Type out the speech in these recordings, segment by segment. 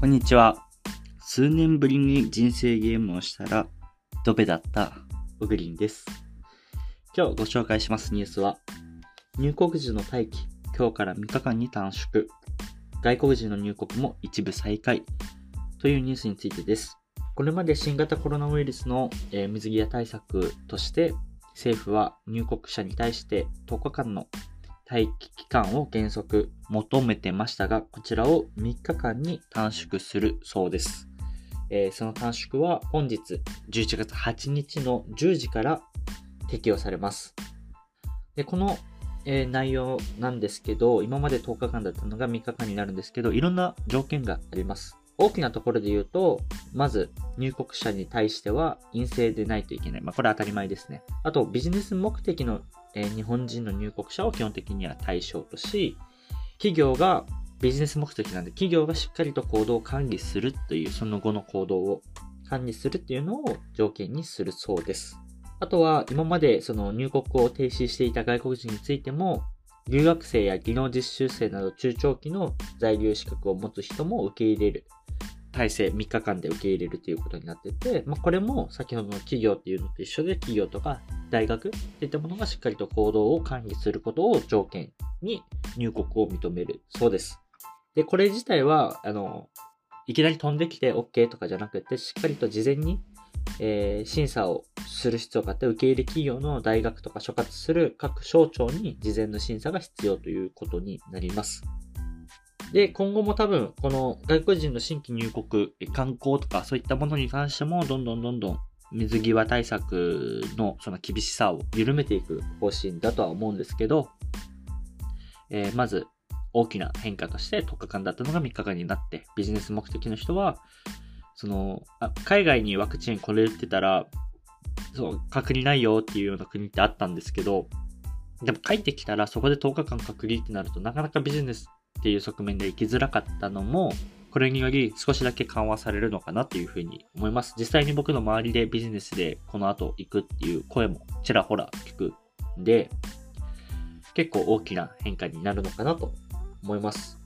こんにちは。数年ぶりに人生ゲームをしたら、ドベだったオグリンです。今日ご紹介しますニュースは、入国時の待機、今日から3日間に短縮。外国人の入国も一部再開。というニュースについてです。これまで新型コロナウイルスの、水際対策として、政府は入国者に対して10日間の待機期間を原則求めてましたが、こちらを3日間に短縮するそうです。えー、その短縮は本日11月8日の10時から適用されます。でこの、えー、内容なんですけど、今まで10日間だったのが3日間になるんですけど、いろんな条件があります。大きなところで言うと、まず入国者に対しては陰性でないといけない。まあ、これは当たり前ですね。あと、ビジネス目的のえー、日本人の入国者を基本的には対象とし、企業がビジネス目的なんで、企業がしっかりと行動を管理するという、その後の行動を管理するっていうのを条件にするそうです。あとは、今までその入国を停止していた外国人についても、留学生や技能実習生など中長期の在留資格を持つ人も受け入れる体制3日間で受け入れるということになってて、まあ、これも先ほどの企業っていうのと一緒で企業とか大学っていったものがしっかりと行動を管理することを条件に入国を認めるそうです。で、これ自体は、あの、いきなり飛んできて OK とかじゃなくて、しっかりと事前に、えー、審査をする必要があって、受け入れ企業の大学とか所括する各省庁に事前の審査が必要ということになります。で、今後も多分、この外国人の新規入国、観光とかそういったものに関しても、どんどんどんどん水際対策のその厳しさを緩めていく方針だとは思うんですけど、えー、まず大きな変化として10日間だったのが3日間になって、ビジネス目的の人は、その、あ海外にワクチンこれってたら、そう、隔離ないよっていうような国ってあったんですけど、でも帰ってきたらそこで10日間隔離ってなるとなかなかビジネスっていう側面で行きづらかったのも、これにより少しだけ緩和されるのかなっていうふうに思います。実際に僕の周りでビジネスでこの後行くっていう声もちらほら聞くんで、結構大きな変化になるのかなと思います。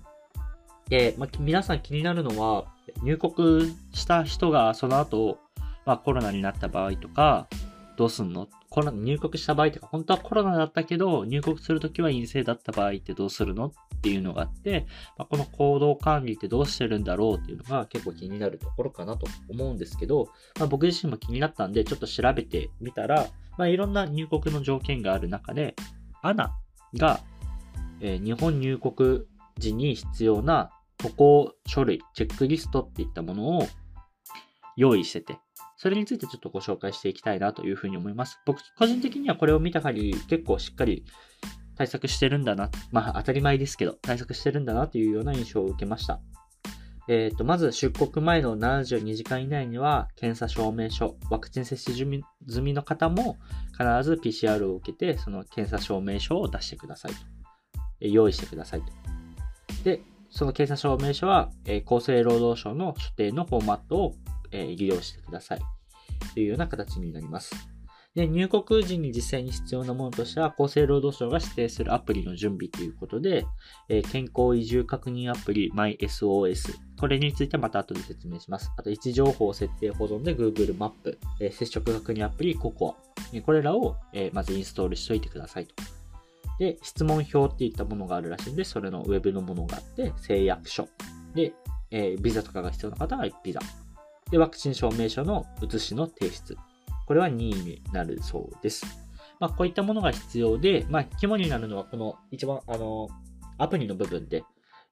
で、まあ、皆さん気になるのは、入国した人がその後、まあ、コロナになった場合とか、どうすんの？コロナ、入国した場合とか、本当はコロナだったけど、入国するときは陰性だった場合ってどうするの？っていうのがあって、まあ、この行動管理ってどうしてるんだろうっていうのが結構気になるところかなと思うんですけど、まあ、僕自身も気になったんで、ちょっと調べてみたら、まあ、いろんな入国の条件がある中で、ANA が、えー、日本入国時に必要な渡航書類、チェックリストっていったものを用意してて、それについてちょっとご紹介していきたいなというふうに思います。僕、個人的にはこれを見た限り結構しっかり対策してるんだな。まあ当たり前ですけど、対策してるんだなというような印象を受けました。えっ、ー、と、まず出国前の72時間以内には検査証明書、ワクチン接種済みの方も必ず PCR を受けて、その検査証明書を出してくださいと。え用意してくださいと。で、その検査証明書は、え厚生労働省の所定のフォーマットをえ利用してください。というような形になります。で、入国時に実際に必要なものとしては、厚生労働省が指定するアプリの準備ということで、え健康移住確認アプリ MySOS。これについてはまた後で説明します。あと、位置情報設定保存で Google マップ、え接触確認アプリ COCOA。これらを、えまずインストールしておいてくださいと。で、質問表っていったものがあるらしいんで、それのウェブのものがあって、誓約書。で、え、ビザとかが必要な方はビザ。で、ワクチン証明書の写しの提出。これは任意になるそうです。まあ、こういったものが必要で、まあ、肝になるのはこの一番、あの、アプリの部分で、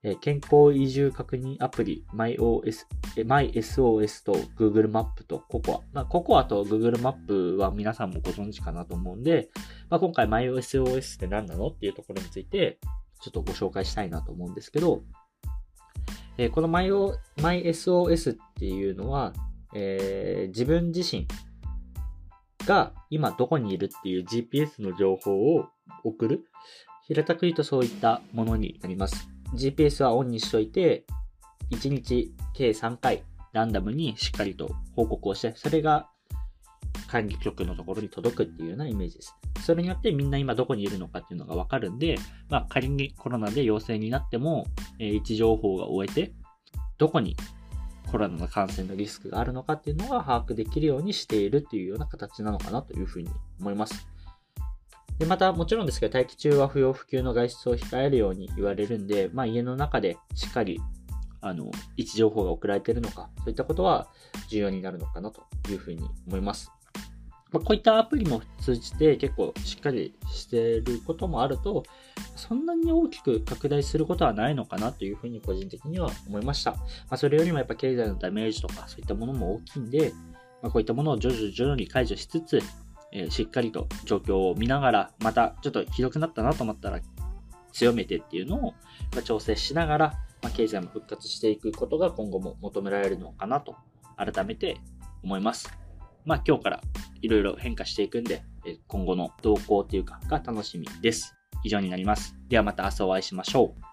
えー、健康移住確認アプリ MyOS、MySOS と Google マップと COCOA。まあ、COCOA と Google マップは皆さんもご存知かなと思うんで、まあ、今回 MySOS って何なの？っていうところについて、ちょっとご紹介したいなと思うんですけど、えー、この MySOS っていうのは、えー、自分自身が今どこにいるっていう GPS の情報を送る。平たく言うとそういったものになります。GPS はオンにしといて、1日計3回ランダムにしっかりと報告をして、それが管理局のところに届くっていうようなイメージです。それによってみんな今どこにいるのかっていうのがわかるんで、まあ仮にコロナで陽性になっても、え、位置情報が終えて、どこにコロナの感染のリスクがあるのかっていうのが把握できるようにしているっていうような形なのかなというふうに思います。で、またもちろんですけど、待機中は不要不急の外出を控えるように言われるんで、まあ家の中でしっかりあの、位置情報が送られているのか、そういったことは重要になるのかなというふうに思います。まあ、こういったアプリも通じて結構しっかりしていることもあると、そんなに大きく拡大することはないのかなというふうに個人的には思いました。まあ、それよりもやっぱ経済のダメージとかそういったものも大きいんで、まあ、こういったものを徐々徐々に解除しつつ、えー、しっかりと状況を見ながら、またちょっとひどくなったなと思ったら強めてっていうのを調整しながら、まあ、経済も復活していくことが今後も求められるのかなと改めて思います。まあ今日からいろいろ変化していくんで、今後の動向というかが楽しみです。以上になります。ではまた明日お会いしましょう。